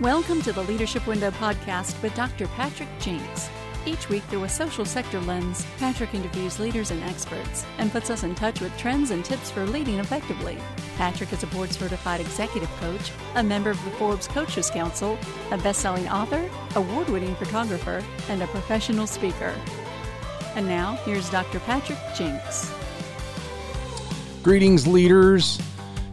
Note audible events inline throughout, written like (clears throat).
Welcome to the Leadership Window podcast with Dr. Patrick Jinks. Each week, through a social sector lens, Patrick interviews leaders and experts and puts us in touch with trends and tips for leading effectively. Patrick is a board certified executive coach, a member of the Forbes Coaches Council, a best selling author, award winning photographer, and a professional speaker. And now, here's Dr. Patrick Jinks. Greetings, leaders.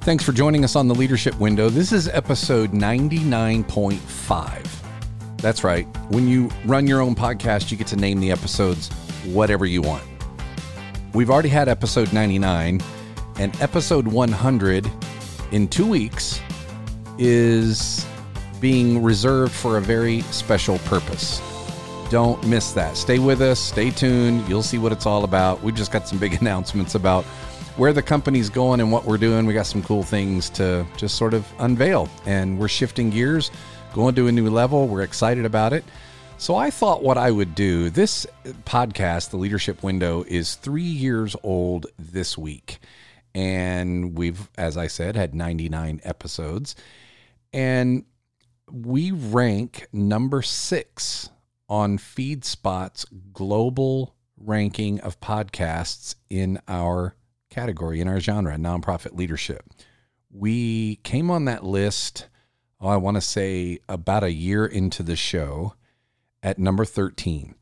Thanks for joining us on the Leadership Window. This is episode 99.5. That's right. When you run your own podcast, you get to name the episodes whatever you want. We've already had episode 99, and episode 100 in two weeks is being reserved for a very special purpose. Don't miss that. Stay with us, stay tuned. You'll see what it's all about. We've just got some big (laughs) announcements about where the company's going and what we're doing. We got some cool things to just sort of unveil, and we're shifting gears going to a new level. We're excited about it. So I thought what I would do. This podcast, The Leadership Window, is three years old this week. And we've, as I said, had 99 episodes. And we rank number six on FeedSpot's global ranking of podcasts in our category, in our genre, nonprofit leadership. We came on that list oh, I want to say about a year into the show at number 13.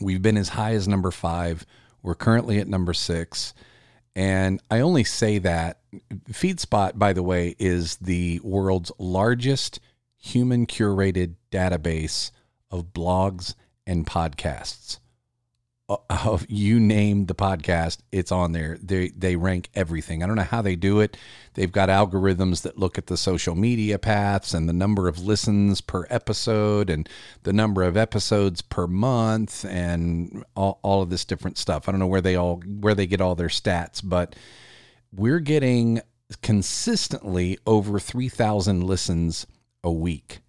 We've been as high as number five. We're currently at number six. And I only say that FeedSpot, by the way, is the world's largest human curated database of blogs and podcasts Uh, of you name the podcast, it's on there. They they rank everything. I don't know how they do it. They've got algorithms that look at the social media paths and the number of listens per episode and the number of episodes per month and all, all of this different stuff. I don't know where they all where they get all their stats, but we're getting consistently over 3000 listens a week.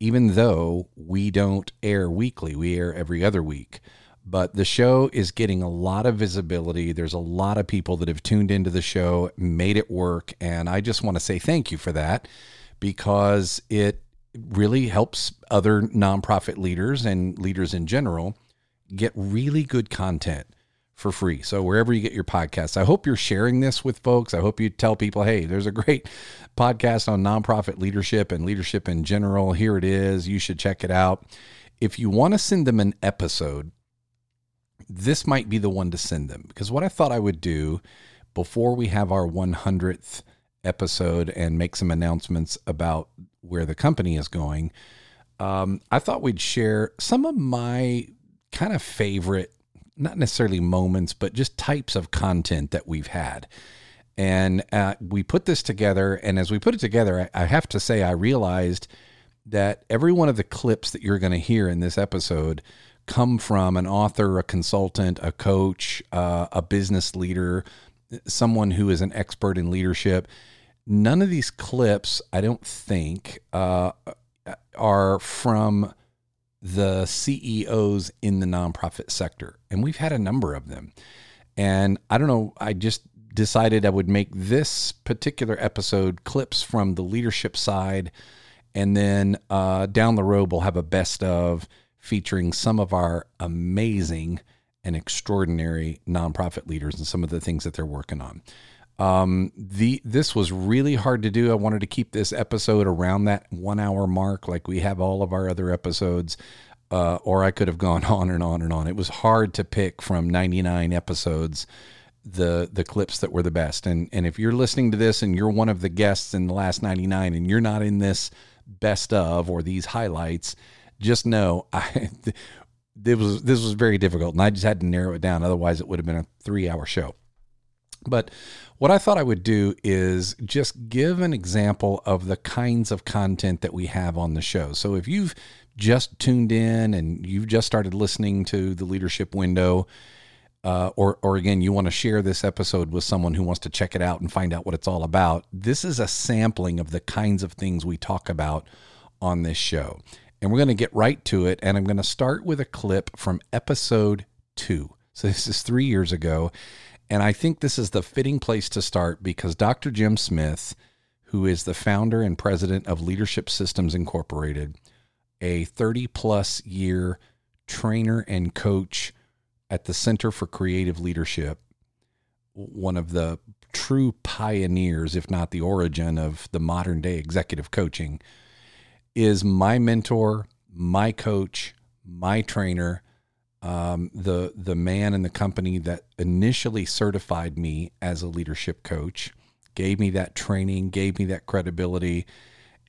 Even though we don't air weekly, we air every other week but the show is getting a lot of visibility. There's a lot of people that have tuned into the show, made it work. And I just want to say thank you for that because it really helps other nonprofit leaders and leaders in general get really good content for free. So wherever you get your podcasts, I hope you're sharing this with folks. I hope you tell people, hey, there's a great podcast on nonprofit leadership and leadership in general. Here it is. You should check it out. If you want to send them an episode, this might be the one to send them because what I thought I would do before we have our 100th episode and make some announcements about where the company is going, um, I thought we'd share some of my kind of favorite, not necessarily moments, but just types of content that we've had. And uh, we put this together. And as we put it together, I, I have to say, I realized that every one of the clips that you're going to hear in this episode come from an author, a consultant, a coach, uh, a business leader, someone who is an expert in leadership. None of these clips, I don't think, uh, are from the CEOs in the nonprofit sector. And we've had a number of them. And I don't know, I just decided I would make this particular episode clips from the leadership side. And then uh, down the road, we'll have a best of featuring some of our amazing and extraordinary nonprofit leaders and some of the things that they're working on. Um, the this was really hard to do. I wanted to keep this episode around that one hour mark, like we have all of our other episodes. Uh, or I could have gone (laughs) on and on and on. It was hard to pick from 99 episodes the the clips that were the best. And and if you're listening to this and you're one of the guests in the last 99 and you're not in this best of or these highlights, just know (laughs) I this was this was very difficult, and I just had to narrow it down. Otherwise, it would have been a three hour show. But what I thought I would do is just give an example of the kinds of content that we have on the show. So if you've just tuned in and you've just started listening to the leadership window, uh, or, or again, you want to share this episode with someone who wants to check it out and find out what it's all about, this is a sampling of the kinds of things we talk about on this show and we're going to get right to it. And I'm going to start with a clip from episode two. So this is three years ago. And I think this is the fitting place to start because Dr. Jim Smith, who is the founder and president of Leadership Systems Incorporated, a 30 plus year trainer and coach at the Center for Creative Leadership, one of the true pioneers, if not the origin of the modern day executive coaching, is my mentor, my coach, my trainer, um, the the man in the company that initially certified me as a leadership coach, gave me that training, gave me that credibility,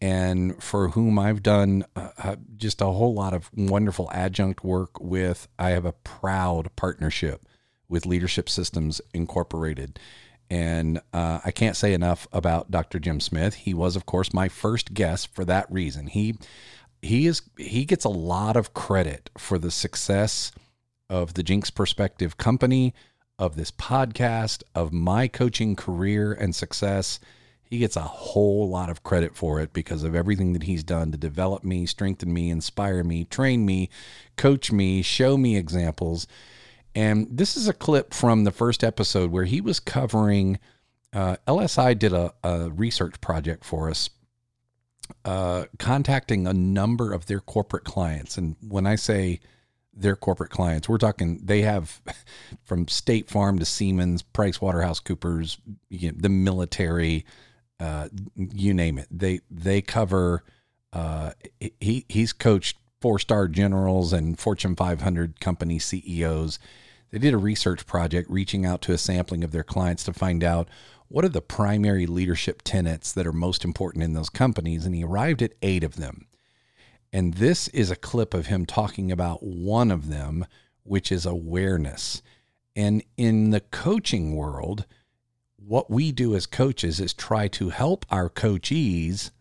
and for whom I've done uh, uh, just a whole lot of wonderful adjunct work with. I have a proud partnership with Leadership Systems Incorporated. And uh, I can't say enough about Dr. Jim Smith. He was, of course, my first guest for that reason. He he is he gets a lot of credit for the success of the Jinks Perspective company, of this podcast, of my coaching career and success he gets a whole lot of credit for it because of everything that he's done to develop me, strengthen me, inspire me, train me, coach me, show me examples. And this is a clip from the first episode where he was covering. Uh, LSI did a, a, research project for us, uh, contacting a number of their corporate clients. And when I say their corporate clients, we're talking they have (laughs) from State Farm to Siemens, Price Waterhouse Coopers, you know, the military, uh, you name it. They they cover. Uh, he he's coached four star generals and Fortune 500 company CEOs. They did a research project reaching out to a sampling of their clients to find out what are the primary leadership tenets that are most important in those companies, and he arrived at eight of them. And this is a clip of him talking about one of them, which is awareness. And in the coaching world, what we do as coaches is try to help our coachees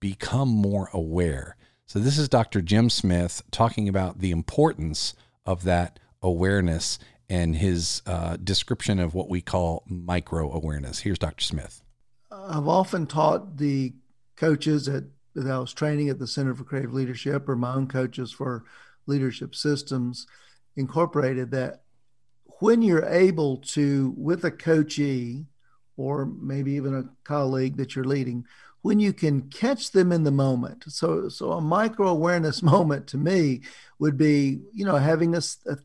become more aware. So, this is Dr. Jim Smith talking about the importance of that awareness and his uh, description of what we call micro awareness. Here's Dr. Smith. I've often taught the coaches at, that I was training at the Center for Creative Leadership or my own coaches for Leadership Systems Incorporated that when you're able to, with a coachee or maybe even a colleague that you're leading, when you can catch them in the moment. So, so a micro awareness (laughs) moment to me would be, you know, having a, a, a,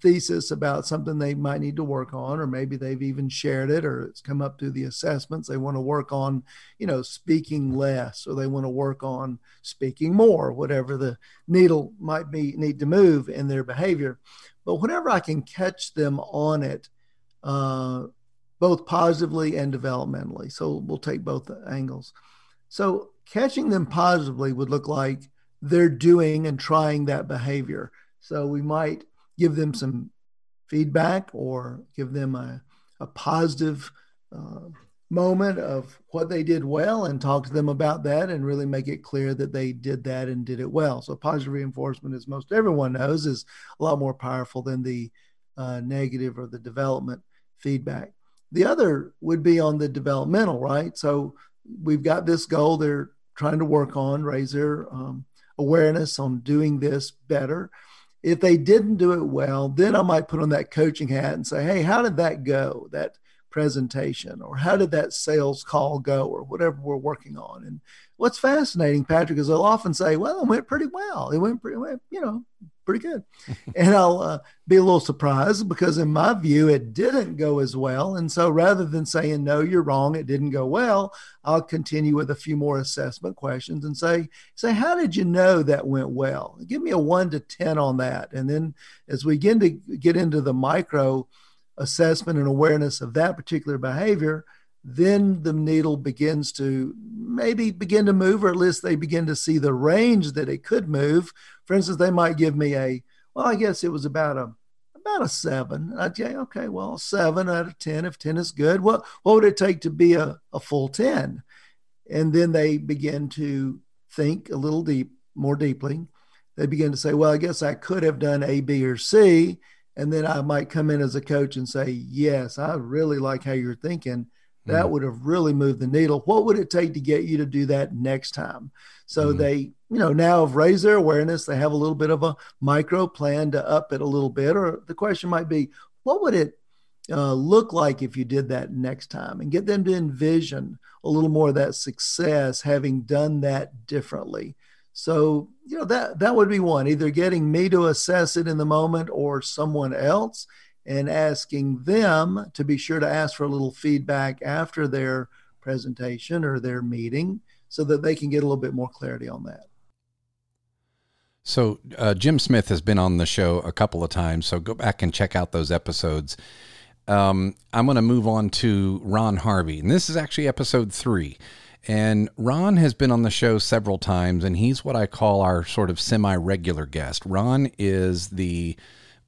thesis about something they might need to work on, or maybe they've even shared it, or it's come up through the assessments. They want to work on, you know, speaking less, or they want to work on speaking more, whatever the needle might be need to move in their behavior. But whenever I can catch them on it, uh, both positively and developmentally. So we'll take both angles. So catching them positively would look like they're doing and trying that behavior. So we might give them some feedback or give them a, a positive uh, moment of what they did well and talk to them about that and really make it clear that they did that and did it well. So positive reinforcement, as most everyone knows, is a lot more powerful than the uh, negative or the development feedback. The other would be on the developmental, right? So we've got this goal they're trying to work on, raise their um, awareness on doing this better. If they didn't do it well, then I might put on that coaching hat and say, hey, how did that go? That presentation? Or how did that sales call go? Or whatever we're working on. And what's fascinating patrick is they'll often say well it went pretty well. It went pretty well you know pretty good. And i'll uh, be a little surprised because in my view it didn't go as well. And so rather than saying no you're wrong it didn't go well i'll continue with a few more assessment questions and say say how did you know that went well? Give me a 1 to 10 on that. And then as we begin to get into the micro assessment and awareness of that particular behavior, then the needle begins to maybe begin to move, or at least they begin to see the range that it could move. For instance, they might give me a, well, I guess it was about a about a seven. I'd say, okay, well, seven out of ten. If ten is good, what what would it take to be a, a full ten? And then they begin to think a little deep, more deeply. They begin to say, well, I guess I could have done A, B, or C and then I might come in as a coach and say, "Yes, I really like how you're thinking. That mm would have really moved the needle. What would it take to get you to do that next time?" So mm they, you know, now have raised their awareness. They have a little bit of a micro plan to up it a little bit. Or the question might be, what would it uh, look like if you did that next time and get them to envision a little more of that success having done that differently so you know that that would be one either getting me to assess it in the moment or someone else and asking them to be sure to ask for a little feedback after their presentation or their meeting so that they can get a little bit more clarity on that so uh, Jim Smith has been on the show a couple of times, so go back and check out those episodes. Um, I'm going to move on to Ron Harvey, and this is actually episode three. And Ron has been on the show several times, and he's what I call our sort of semi regular guest. Ron is the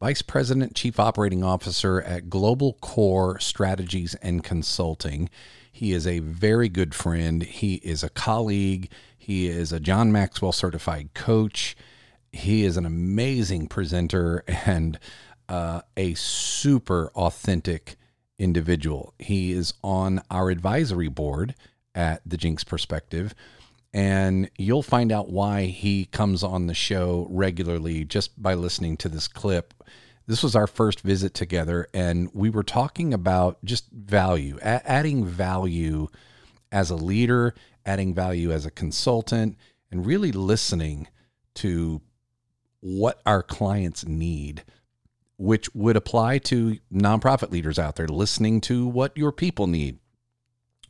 Vice President, Chief Operating Officer at Global Core Strategies and Consulting. He is a very good friend. He is a colleague. He is a John Maxwell certified coach he is an amazing presenter and uh, a super authentic individual. He is on our advisory board at the Jinks Perspective, and you'll find out why he comes on the show regularly just by listening to this clip. This was our first visit together, and we were talking about just value, a- adding value as a leader, adding value as a consultant, and really listening to what our clients need, which would apply to nonprofit leaders out there listening to what your people need,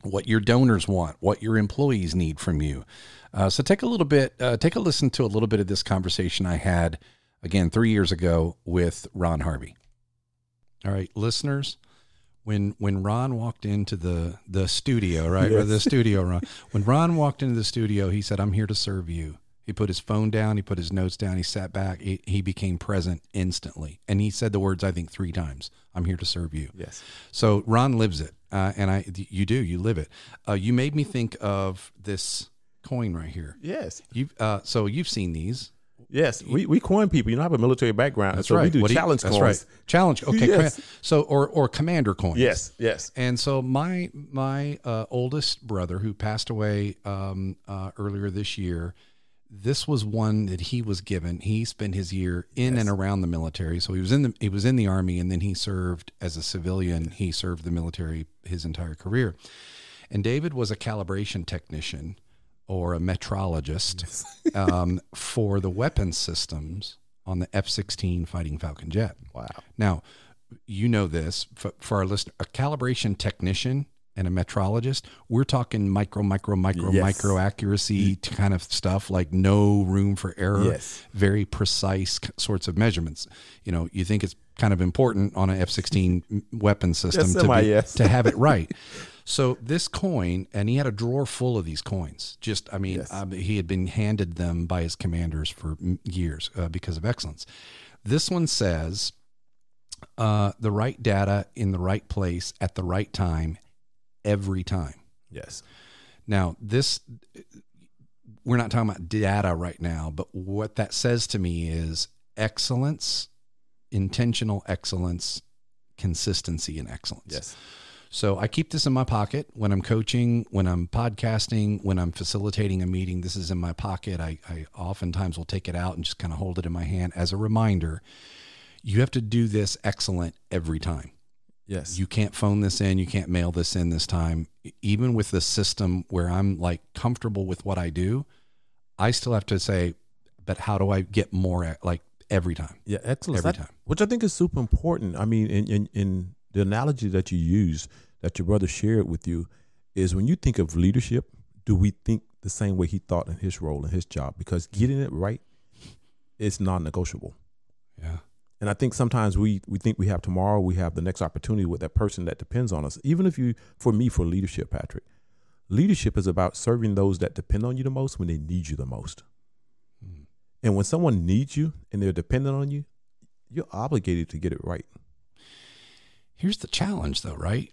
what your donors want, what your employees need from you. Uh, so take a little bit, uh, take a listen to a little bit of this conversation I had again three years ago with Ron Harvey. All right, listeners. When when Ron walked into the the studio, right, yes. or the (laughs) studio, Ron. When Ron walked into the studio, he said, "I'm here to serve you." He put his phone down, he put his notes down, he sat back, he, he, became present instantly. And he said the words, I think, three times I'm here to serve you. Yes. So Ron lives it. Uh, and I, you do, you live it. Uh, you made me think of this coin right here. Yes. You've, uh, so you've seen these. Yes, we, we coin people. You know, I have a military background, that's so right. we do what challenge you, coins. That's right. Challenge. Okay. (laughs) yes. So or or commander coins. Yes. Yes. And so my my uh, oldest brother, who passed away um, uh, earlier this year, this was one that he was given. He spent his year in yes. and around the military. So he was in the he was in the army and then he served as a civilian. He served the military his entire career. And David was a calibration technician or a metrologist yes. (laughs) um, for the weapon systems on the F-16 Fighting Falcon jet. Wow. Now, you know this for, for our listener, a calibration technician and a metrologist, we're talking micro, micro, micro, yes. micro accuracy kind of stuff, like no room for error, yes. very precise sorts of measurements. You know, you think it's kind of important on an F 16 weapon system yes, to, be, yes. to have it (laughs) right. So this coin, and he had a drawer full of these coins. Just, I mean, um, he had been handed them by his commanders for years uh, because of excellence. This one says, uh, the right data in the right place at the right time every time. Yes. Now, this, we're not talking about data right now, but what that says to me is excellence, intentional excellence, consistency, and excellence. Yes. So I keep this in my pocket when I'm coaching, when I'm podcasting, when I'm facilitating a meeting. This is in my pocket. I, I oftentimes will take it out and just kind of hold it in my hand as a reminder. You have to do this excellent every time. Yes. You can't phone this in. You can't mail this in this time. Even with the system where I'm like comfortable with what I do, I still have to say, but how do I get more like every time? Yeah, excellent. Every time. Which I think is super important. I mean, in, in, in the analogy that you use that your brother shared with you is when you think of leadership, do we think the same way he thought in his role in his job? Because getting it right is non negotiable. Yeah. And I think sometimes we we think we have tomorrow, we have the next opportunity with that person that depends on us. Even if you, for me, for leadership, Patrick, leadership is about serving those that depend on you the most when they need you the most. Mm. And when someone needs you and they're dependent on you, you're obligated to get it right. Here's the challenge, though, right?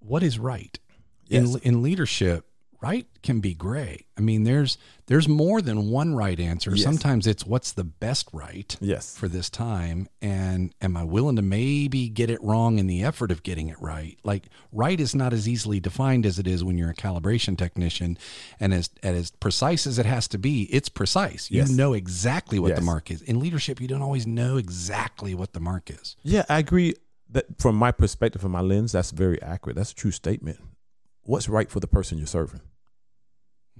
What is right? Yes. In, in leadership, right can be gray. I mean, there's there's more than one right answer. Yes. Sometimes it's what's the best right yes. for this time and am I willing to maybe get it wrong in the effort of getting it right? Like right is not as easily defined as it is when you're a calibration technician and as and as precise as it has to be, it's precise. You Yes. know exactly what the mark is. In leadership, you don't always know exactly what the mark is. Yeah, I agree that from my perspective, from my lens, that's very accurate. That's a true statement. What's right for the person you're serving?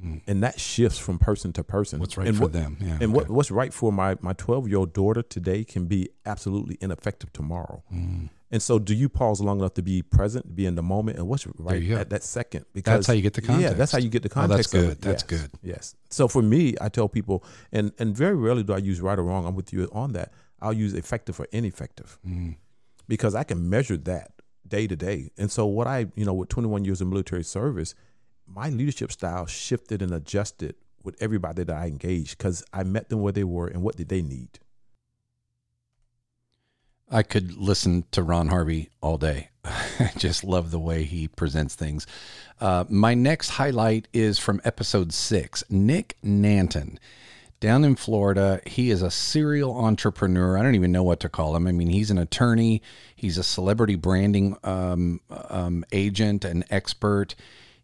Mm. And that shifts from person to person. What's right and for what, them? Yeah. And okay. what, what's right for my my 12 year old daughter today can be absolutely ineffective tomorrow. Mm. And so, do you pause long enough to be present, be in the moment, and what's right at that second? Because that's how you get the context. Yeah, that's how you get the context. Oh, that's good. That's yes. good. Yes. So for me, I tell people, and and very rarely do I use right or wrong. I'm with you on that. I'll use effective or ineffective mm. because I can measure that day to day. And so, what I you know, with 21 years of military service, my leadership style shifted and adjusted with everybody that I engaged because I met them where they were and what did they need. I could listen to Ron Harvey all day. (laughs) I just love the way he presents things. Uh, my next highlight is from episode six Nick Nanton. Down in Florida, he is a serial entrepreneur. I don't even know what to call him. I mean, he's an attorney, he's a celebrity branding um, um, agent and expert.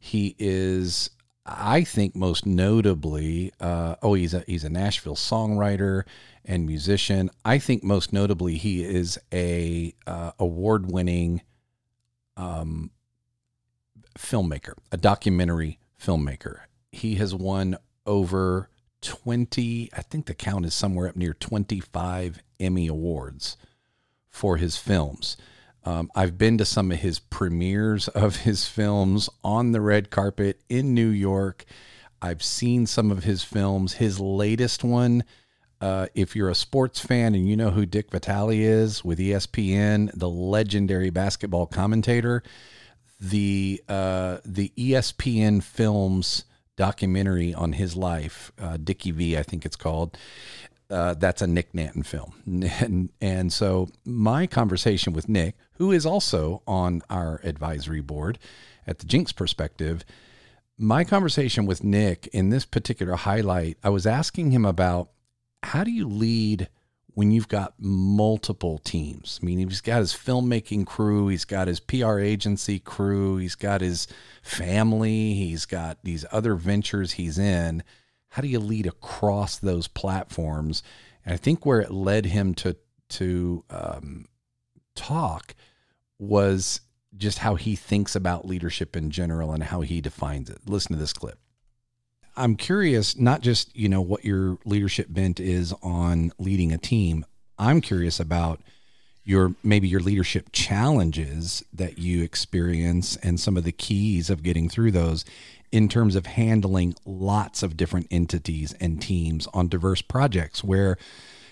He is, I think, most notably, uh, oh, he's a he's a Nashville songwriter and musician. I think most notably, he is a uh, award winning um, filmmaker, a documentary filmmaker. He has won over 20, I think the count is somewhere up near 25 Emmy Awards for his films. Um, I've been to some of his premieres of his films on the red carpet in New York. I've seen some of his films. His latest one, uh, if you're a sports fan and you know who Dick Vitale is with ESPN, the legendary basketball commentator, the uh, the ESPN films documentary on his life, uh, Dickie V, I think it's called. Uh, that's a Nick Nanton film. (laughs) And, and so my conversation with Nick, who is also on our advisory board at the Jinks Perspective, my conversation with Nick in this particular highlight, I was asking him about how do you lead when you've got multiple teams? I mean, he's got his filmmaking crew, he's got his PR agency crew, he's got his family, he's got these other ventures he's in. How do you lead across those platforms? And I think where it led him to to um, talk was just how he thinks about leadership in general and how he defines it. Listen to this clip. I'm curious, not just, you know, what your leadership bent is on leading a team. I'm curious about your maybe your leadership challenges that you experience and some of the keys of getting through those in terms of handling lots of different entities and teams on diverse projects where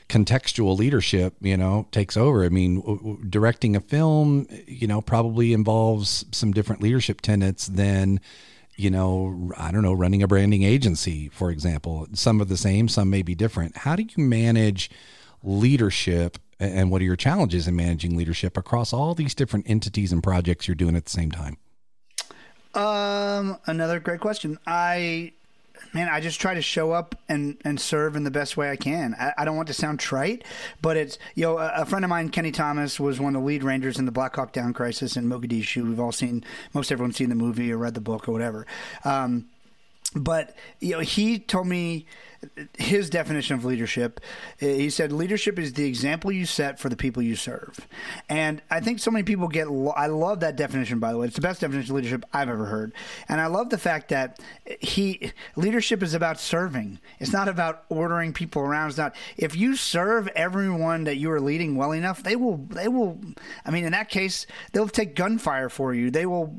contextual leadership, you know, takes over. I mean, w- w- directing a film, you know, probably involves some different leadership tenets than you know, I don't know, running a branding agency, for example. Some are the same, some may be different. How do you manage leadership and what are your challenges in managing leadership across all these different entities and projects you're doing at the same time? Um, another great question. I man, I just try to show up and, and serve in the best way I can. I, I don't want to sound trite, but it's, you know, a, a, friend of mine, Keni Thomas, was one of the lead rangers in the Black Hawk Down crisis in Mogadishu. We've all seen, most everyone's seen the movie or read the book or whatever. Um, but, you know, he told me, his definition of leadership. Uh, he said, leadership is the example you set for the people you serve. And I think so many people get, I love that definition, by the way. It's the best definition of leadership I've ever heard. And I love the fact that he, leadership is about serving. It's not about ordering people around. It's not, if you serve everyone that you are leading well enough, they will, they will, I mean, in that case, they'll take gunfire for you. They will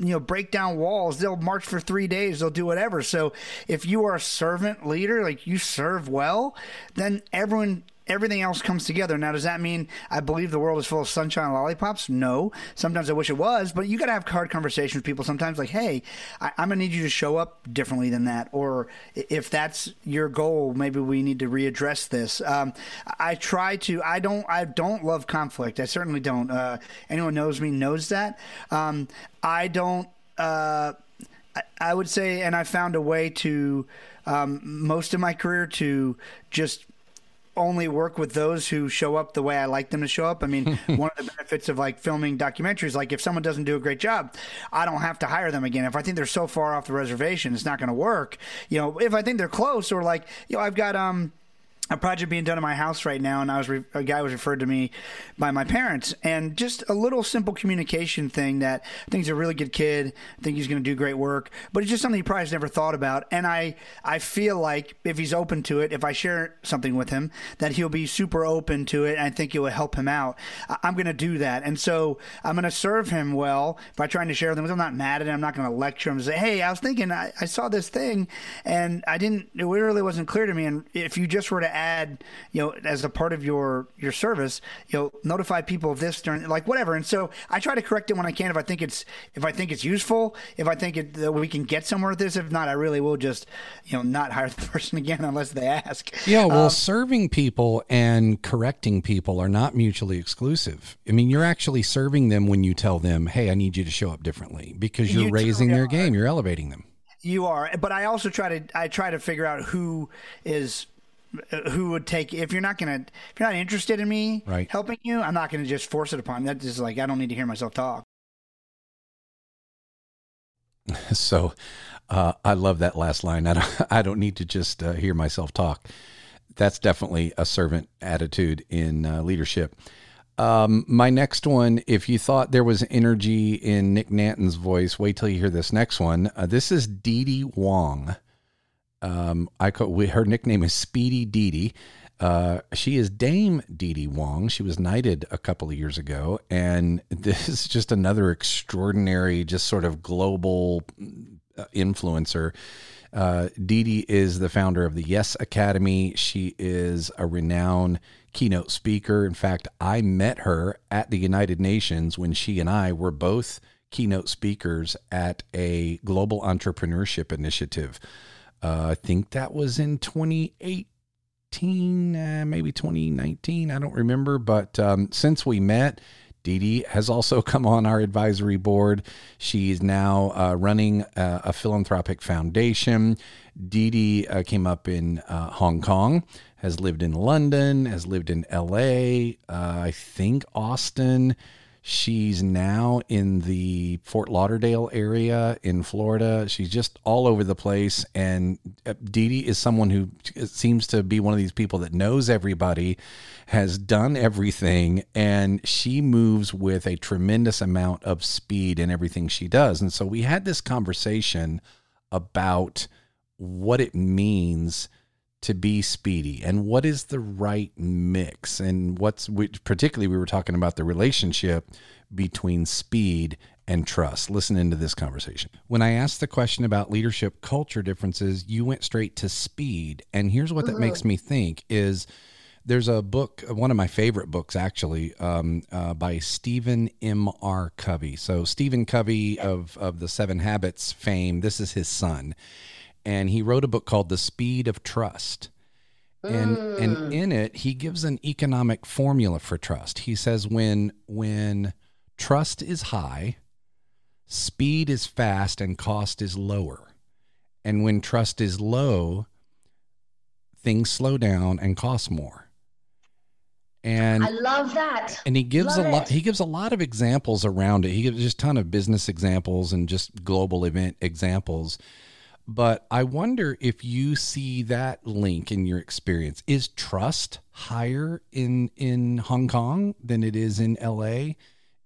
you know break down walls they'll march for three days they'll do whatever. So if you are a servant leader like you serve well then everyone everything else comes together. Now, does that mean I believe the world is full of sunshine and lollipops? No. Sometimes I wish it was, but you got to have hard conversations with people sometimes like, hey, I, am going to need you to show up differently than that. Or if that's your goal, maybe we need to readdress this. Um, I try to, I don't, I don't love conflict. I certainly don't. Uh, anyone knows me knows that. Um, I don't, uh, I, I would say, and I found a way to, um, most of my career to just only work with those who show up the way I like them to show up. I mean, (laughs) one of the benefits of like filming documentaries, like if someone doesn't do a great job, I don't have to hire them again. If I think they're so far off the reservation, it's not going to work. You know, if I think they're close or like, you know, I've got, um, a project being done in my house right now, and I was re- a guy was referred to me by my parents, and just a little simple communication thing that I think he's a really good kid. I think he's going to do great work, but it's just something he probably has never thought about. And I I feel like if he's open to it, if I share something with him, that he'll be super open to it. And I think it will help him out. I- I'm going to do that, and so I'm going to serve him well by trying to share with him. I'm not mad at him. I'm not going to lecture him and say, "Hey, I was thinking, I, I saw this thing, and I didn't. It really wasn't clear to me." And if you just were to add, you know, as a part of your your service, you know, notify people of this during like whatever. And so I try to correct it when I can if I think it's if I think it's useful, if I think it, that we can get somewhere with this. If not, I really will just you know not (laughs) hire the person again unless they ask. Yeah, well, Um, serving people and correcting people are not mutually exclusive. I mean, you're actually serving them when you tell them, "Hey, I need you to show up differently," because you're You raising their are. game, you're elevating them. You are, but I also try to I try to figure out who is who would take if you're not gonna if you're not interested in me Right. helping you, I'm not gonna just force it upon. That's like I don't need to hear myself talk. (laughs) So, uh, I love that last line. I don't, (laughs) I don't need to just uh, hear myself talk. That's definitely a servant attitude in uh, leadership. Um, my next one, if you thought there was energy in Nick Nanton's voice, wait till you hear this next one. Uh, this is Dee Dee Wong. Um, I we, her nickname is Speedy Dee Dee. Uh, she is Dame Dee Dee Wong. She was knighted a couple of years ago, and (laughs) this is just another extraordinary, just sort of global uh, influencer. Uh, Dee Dee is the founder of the Yes Academy. She is a renowned keynote speaker. In fact, I met her at the United Nations when she and I were both keynote speakers at a global entrepreneurship initiative. Uh, I think that was in 2018, uh, maybe 2019. I don't remember. But um, since we met, Dee Dee has also (laughs) come on our advisory board. She's now uh, running uh, a philanthropic foundation. Dee Dee uh, came up in uh, Hong Kong, has lived in London, has lived in LA, uh, I think Austin. She's now in the Fort Lauderdale area in Florida. She's just all over the place. And uh, Dee Dee is someone who seems to be one of these people that knows everybody, has done everything, and she moves with a tremendous amount of speed in everything she does. And so we had this conversation about what it means to be speedy? And what is the right mix? And what's which particularly we were talking about the relationship between speed and trust. Listen into this conversation. When i asked the question about leadership culture differences you went straight to speed. And here's what that makes me think is there's a book one of my favorite books actually um, uh, by stephen m. R. Covey. So stephen covey of, of the seven habits fame this is his son and he wrote a book called The Speed of Trust. And and hmm. in it he gives an economic formula for trust. He says when when trust is high, speed is fast and cost is lower. And when trust is low, things slow down and cost more. And I love that. and he gives Love a lot he gives a lot of examples around it he gives just a ton of business examples and just global event examples but i wonder if you see that link in your experience is trust higher in in hong kong than it is in la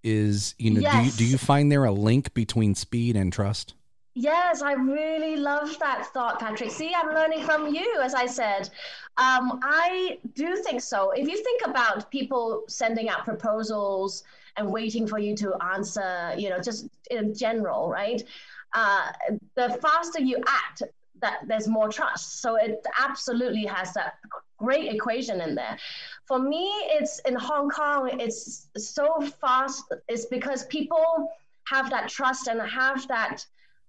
is you know do you do you find there a link between speed and trust Yes, I really love that thought, Patrick. See, I'm learning from you, as I said. Um, I do think so. If you think about people sending out proposals and waiting for you to answer, you know, just in general, right? Uh, the faster you act, that there's more trust. So it absolutely has that great equation in there. For me, it's in Hong Kong, it's so fast. It's because people have that trust and have that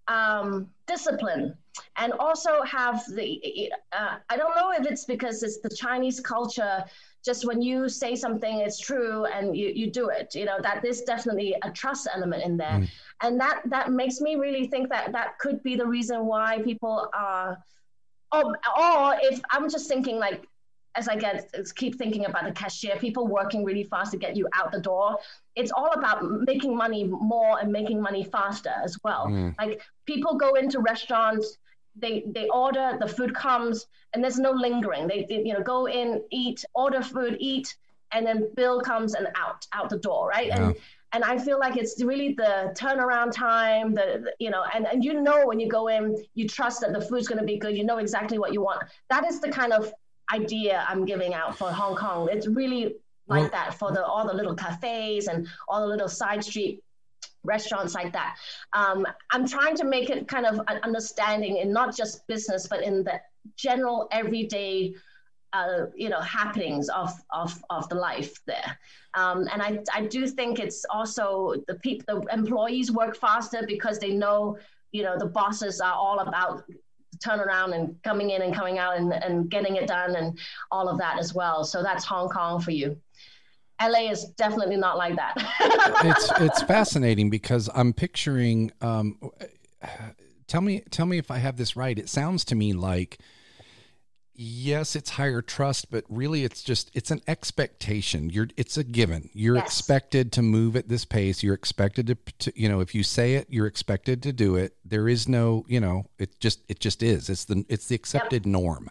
um, discipline and also have the uh, i don't know if it's because it's the chinese culture just when you say something it's true and you, you do it you know that there's definitely a trust element in there and that that makes me really think that that could be the reason why people are or, or if i'm just thinking like as I get keep thinking about the cashier, people working really fast to get you out the door. It's all about making money more and making money faster as well. Mm. Like people go into restaurants, they they order the food comes and there's no lingering they, they, you know go in eat order food eat and then bill comes and out out the door right yeah. and and i feel like it's really the turnaround time the, the, you know and, and you know when you go in you trust that the food's going to be good you know exactly what you want that is the kind of idea i'm giving out for hong kong it's really like well, that for the all the little cafes and all the little side street restaurants like that. Um, I'm trying to make it kind of an understanding in not just business, but in the general everyday, uh, you know, happenings of, of, of the life there. Um, and I, I do think it's also the people, the employees work faster because they know, you know, the bosses are all about turn around and coming in and coming out and, and getting it done and all of that as well. So that's Hong Kong for you. LA is definitely not like that. (laughs) it's it's fascinating because I'm picturing. Um, tell me, tell me if I have this right. It sounds to me like yes, it's higher trust, but really it's just it's an expectation. You're it's a given. You're yes. expected to move at this pace. You're expected to, to, you know, if you say it, you're expected to do it. There is no, you know, it just it just is. It's the it's the accepted yep. norm.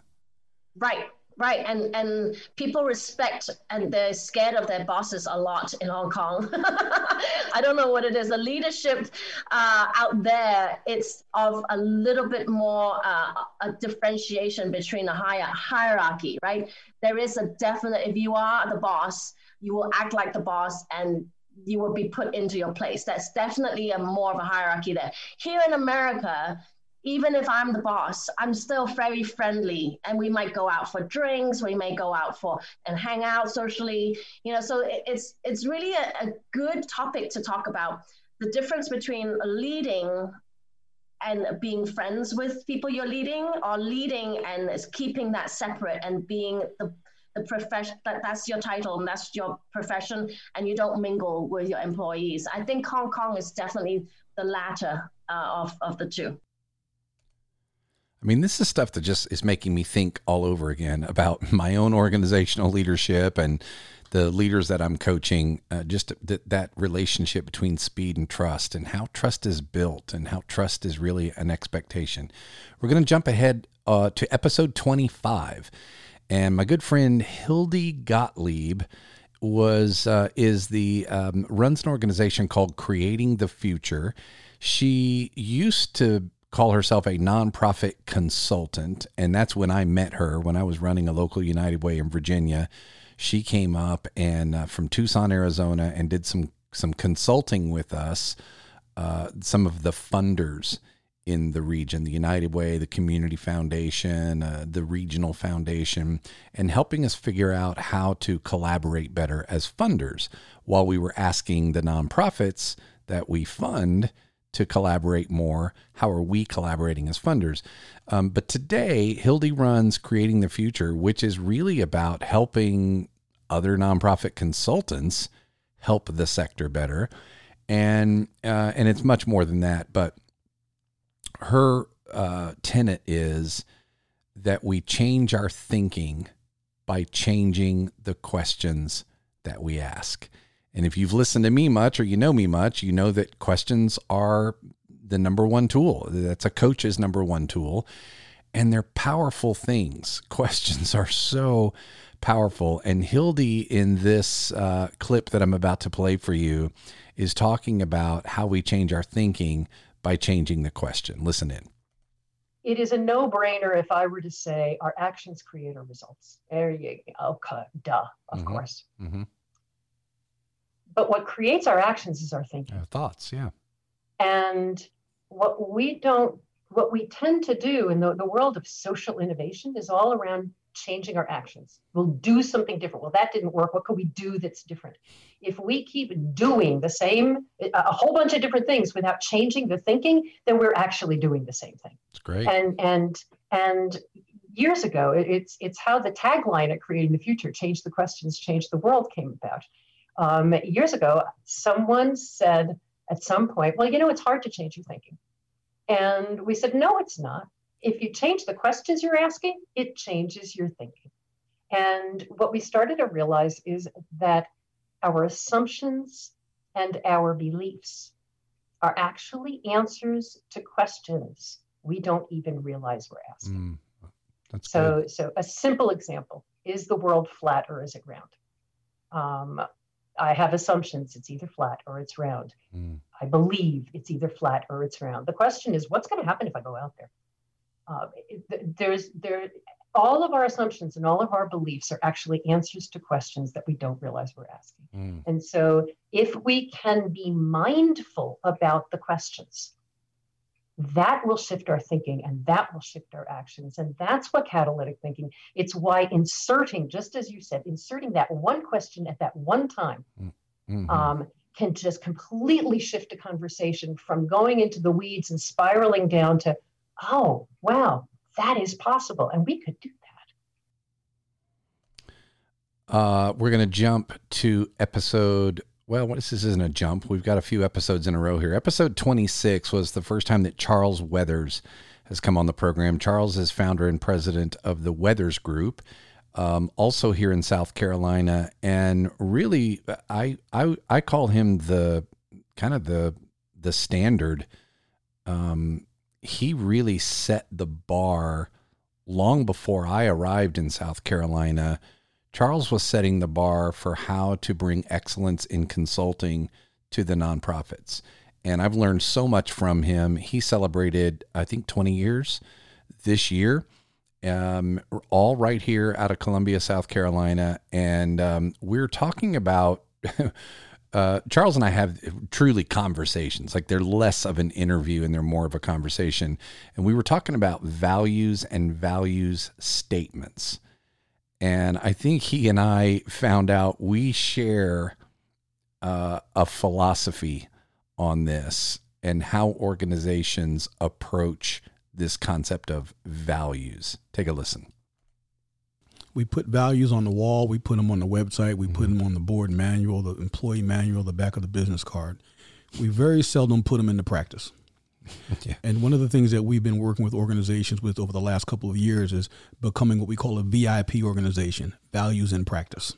Right. Right, and and people respect and they're scared of their bosses a lot in Hong Kong. (laughs) I don't know what it is. The leadership uh, out there, it's of a little bit more uh, a differentiation between a higher hierarchy. Right, there is a definite. If you are the boss, you will act like the boss, and you will be put into your place. That's definitely a more of a hierarchy there. Here in America, even if I'm the boss, I'm still very friendly. And we might go out for drinks, we may go out for and hang out socially, you know, so it's it's really a, a good topic to talk about the difference between leading and being friends with people you're leading or leading and keeping that separate and being the the profession that that's your title and that's your profession and you don't mingle with your employees. I think hong kong is definitely the latter uh, of, of the two I mean, this is stuff that just is making me think all over again about (laughs) my own organizational leadership and the leaders that I'm coaching. Uh, just th- that relationship between speed and trust, and how trust is built, and how trust is really an expectation. We're going to jump ahead uh, to episode 25, and my good friend Hildy Gottlieb was uh, is the um, runs an organization called Creating the Future. She used to call herself a nonprofit consultant. And that's when I met her when I was running a local United Way in Virginia. She came up and uh, from Tucson, Arizona, and did some some consulting with us, uh, some of the funders in the region, the United Way, the Community Foundation, uh, the Regional Foundation, and helping us figure out how to collaborate better as funders while we were asking the nonprofits that we fund to collaborate more? How are we collaborating as funders? Um, but today, Hildy runs Creating the Future, which is really about helping other nonprofit consultants help the sector better. And uh, and it's much more than that. But her uh, tenet is that we change our thinking by changing the questions that we ask. And if you've listened to me much or you know me much, you know that questions are the number one tool. That's a coach's number one tool. And they're powerful things. (laughs) Questions are so powerful. And Hildy, in this uh, clip that I'm about to play for you, is talking about how we change our thinking by changing the question. Listen in. It is a no brainer if I were to say our actions create our results. There you go. Okay, duh, of mm-hmm. course. Mm-hmm. But what creates our actions is our thinking. Our thoughts, yeah. And what we don't, what we tend to do in the, the world of social innovation is all around changing our actions. We'll do something different. Well, that didn't work. What could we do that's different? If we keep doing the same, a whole bunch of different things without changing the thinking, then we're actually doing the same thing. It's great. And and and years ago, it's it's how the tagline at Creating the Future, "Change the questions, change the world," came about. Um, years ago, someone said at some point, well, you know, it's hard to change your thinking. And we said, no, it's not. If you change the questions you're asking, it changes your thinking. And what we started to realize is that our assumptions and our beliefs are actually answers to questions we don't even realize we're asking. Mm, that's so, good. so a simple example is the world flat or is it round? Um, I have assumptions it's either flat or it's round. Mm. I believe it's either flat or it's round. The question is, what's going to happen if I go out there? Uh, there's there, all of our assumptions and all of our beliefs are actually answers to questions that we don't realize we're asking. Mm. And so, if we can be mindful about the questions, that will shift our thinking and that will shift our actions. And that's what catalytic thinking. It's why inserting, just as you said, inserting that one question at that one time Mhm. um, can just completely shift a conversation from going into the weeds and spiraling down to, oh, wow, that is possible. And we could do that. Uh, we're going to jump to episode. Well, this isn't a jump. We've got a few episodes in a row here. Episode 26 was the first time that Charles Weathers has come on the program. Charles is founder and president of the Weathers Group, um, also here in South Carolina. And really, I, I, I call him the kind of the, the standard. Um, he really set the bar long before I arrived in South Carolina. Charles was setting the bar for how to bring excellence in consulting to the nonprofits. And I've learned so much from him. He celebrated, I think, 20 years this year, um, all right here out of Columbia, South Carolina. And um, we're talking about. (laughs) Uh, Charles and I have truly conversations. Like they're less of an interview and they're more of a conversation. And we were talking about values and values statements. And I think he and I found out we share uh, a philosophy on this and how organizations approach this concept of values. Take a listen. We put values on the wall. We put them on the website. We put them on the board manual, the employee manual, the back of the business card. We very seldom put them into practice. Yeah. And one of the things that we've been working with organizations with over the last couple of years is becoming what we call a VIP organization, values in practice.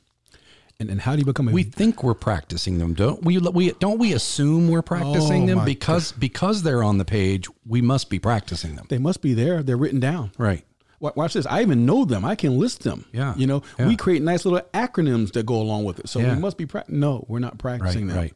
And, and how do you become a We think we're practicing them, don't we? We don't we assume we're oh practicing Oh, them because because they're on the page. We must be practicing them, they must be there. They're written down. right? Watch this. I even know them. I can list them. Yeah. You know, Yeah. we create nice little acronyms that go along with it. So Yeah. we must be, pra- no, we're not practicing Right, them. right.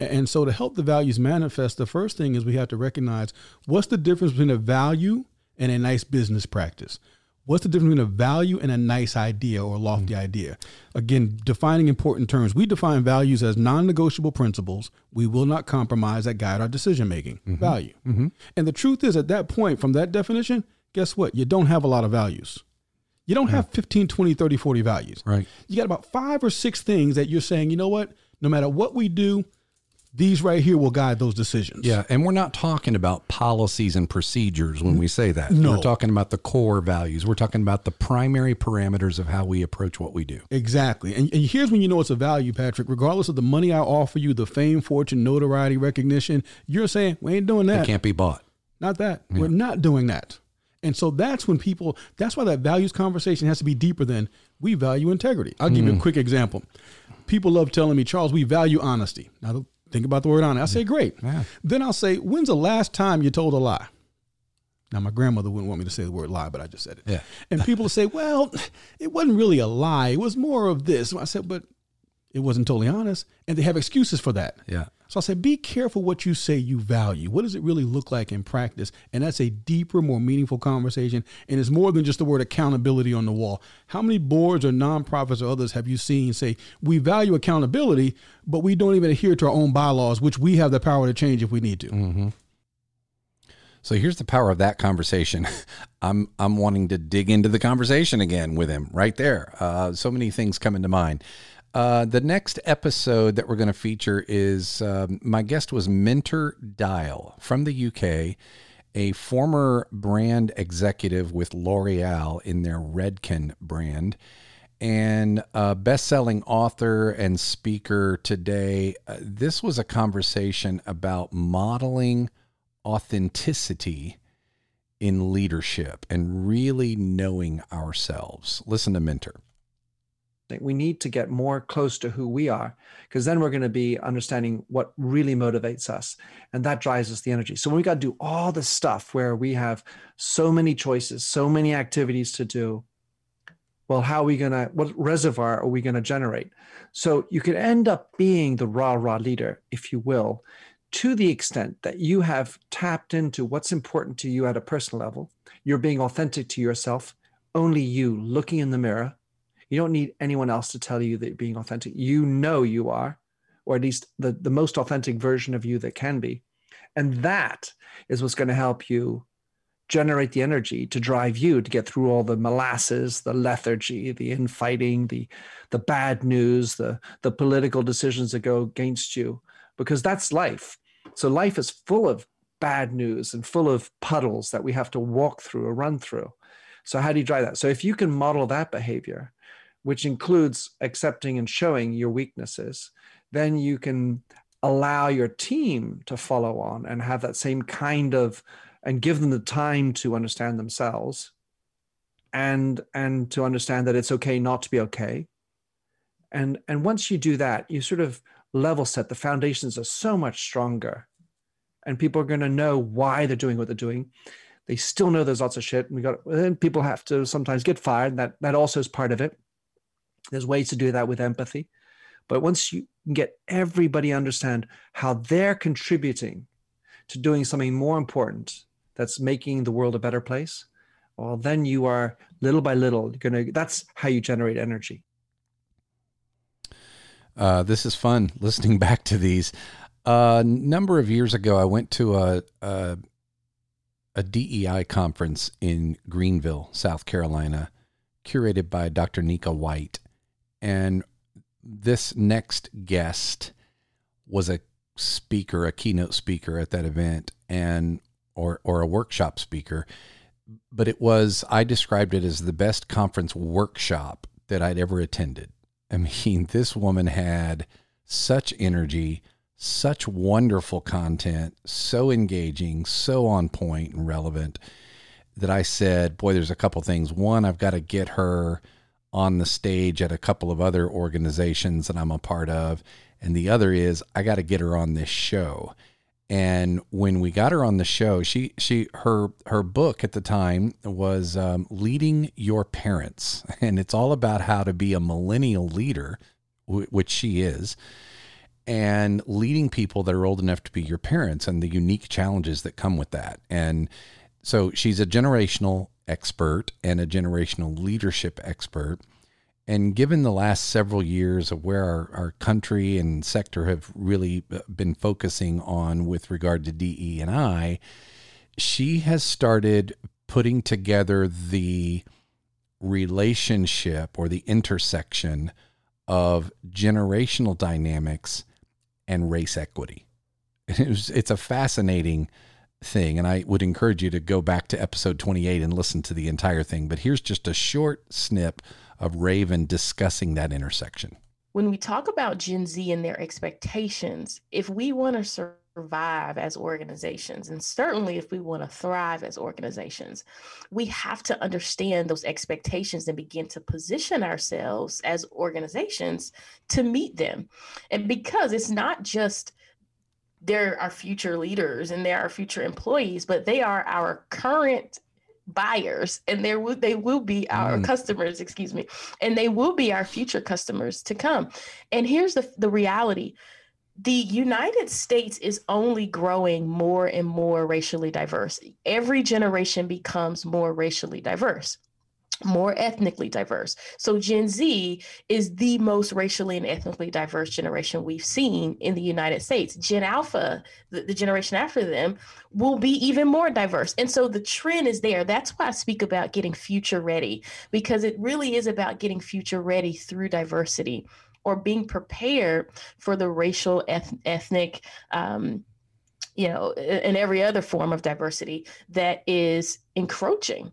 And so to help the values manifest, the first thing is we have to recognize what's the difference between a value and a nice business practice. What's the difference between a value and a nice idea or lofty mm-hmm. idea? Again, defining important terms. We define values as non negotiable principles we will not compromise that guide our decision making. Mm-hmm. Value. Mm-hmm. And the truth is, at that point, from that definition, guess what? You don't have a lot of values. You don't have 15, 20, 30, 40 values. Right. You got about five or six things that you're saying, you know what? No matter what we do, these right here will guide those decisions. Yeah, and we're not talking about policies and procedures when we say that. No. We're talking about the core values. We're talking about the primary parameters of how we approach what we do. Exactly. And, and here's when you know it's a value, Patrick. Regardless of the money I offer you, the fame, fortune, notoriety, recognition, you're saying, we ain't doing that. It can't be bought. Not that. We're not doing that. And so that's when people, that's why that values conversation has to be deeper than we value integrity. I'll give you a hmm. quick example. People love telling me, Charles, we value honesty. Now, think about the word honesty. I say, great. Yeah. Then I'll say, when's the last time you told a lie? Now, my grandmother wouldn't want me to say the word lie, but I just said it. Yeah. And (laughs) people say, well, it wasn't really a lie. It was more of this. I said, but it wasn't totally honest. And they have excuses for that. Yeah. So I said, be careful what you say you value. What does it really look like in practice? And that's a deeper, more meaningful conversation. And it's more than just the word accountability on the wall. How many boards or nonprofits or others have you seen say, we value accountability, but we don't even adhere to our own bylaws, which we have the power to change if we need to? So here's the power of that conversation. (laughs) I'm I'm wanting to dig into the conversation again with him right there. Uh, so many things come into mind. Uh, the next episode that we're going to feature is um, my guest was Minter Dial from the UK, a former brand executive with L'Oreal in their Redken brand, and a best-selling author and speaker today. Uh, this was a conversation about modeling authenticity in leadership and really knowing ourselves. Listen to Minter. We need to get more close to who we are because then we're going to be understanding what really motivates us and that drives us the energy. So when we got to do all this stuff where we have so many choices, so many activities to do, well, how are we going to, what reservoir are we going to generate? So you could end up being the rah rah leader, if you will, to the extent that you have tapped into what's important to you at a personal level. You're being authentic to yourself, only you looking in the mirror you don't need anyone else to tell you that you're being authentic. You know you are, or at least the, the most authentic version of you that can be. And that is what's going to help you generate the energy to drive you to get through all the molasses, the lethargy, the infighting, the the bad news, the the political decisions that go against you, because that's life. So life is full of bad news and full of puddles that we have to walk through or run through. So how do you drive that? So if you can model that behavior, which includes accepting and showing your weaknesses, then you can allow your team to follow on and have that same kind of and give them the time to understand themselves and and to understand that it's okay not to be okay. And and once you do that you sort of level set. The foundations are so much stronger and people are going to know why they're doing what they're doing. They still know there's lots of shit. And we got and people have to sometimes get fired. That that also is part of it there's ways to do that with empathy. But once you get everybody understand how they're contributing to doing something more important that's making the world a better place, well, then you are little by little going to, that's how you generate energy. Uh, this is fun (laughs) listening back to these. A uh, number of years ago, I went to a, a, a DEI conference in Greenville, South Carolina, curated by Dr. Nika White and this next guest was a speaker, a keynote speaker at that event, and or or a workshop speaker. But it was I described it as the best conference workshop that I'd ever attended. I (laughs) mean, this woman had such energy, such wonderful content, so engaging, so on point and relevant that I said, boy, there's a couple things. One, I've got to get her on the stage at a couple of other organizations that I'm a part of. And the other is I got to get her on this show. And when we got her on the show, she she her her book at the time was um, leading your parents, (laughs) and it's all about how to be a millennial leader, which she is, and leading people that are old enough to be your parents, and the unique challenges that come with that. And so she's a generational expert and a generational leadership expert. And given the last several years of where our, our country and sector have really uh, been focusing on with regard to DE and I, she has started putting together the relationship or the intersection of generational dynamics and race equity. (laughs) It it's a fascinating thing. And I would encourage you to go back to episode 28 and listen to the entire thing. But here's just a short snip of Raven discussing that intersection. When we talk about Gen Z and their expectations, if we want to survive as organizations, and certainly if we want to thrive as organizations, we have to understand those expectations and begin to position ourselves as organizations to meet them. And because it's not just they're our future leaders and they're our future employees, but they are our current buyers and there will they will be our mm. customers excuse me and they will be our future customers to come and here's the the reality the United States is only growing more and more racially diverse. Every generation becomes more racially diverse more ethnically diverse. So Gen Z is the most racially and ethnically diverse generation we've seen in the United States. Gen Alpha, the, the, generation after them, will be even more diverse. And so the trend is there. That's why I speak about getting future ready, because it really is about getting future ready through diversity or being prepared for the racial, eth- ethnic, um, you know, and every other form of diversity that is encroaching.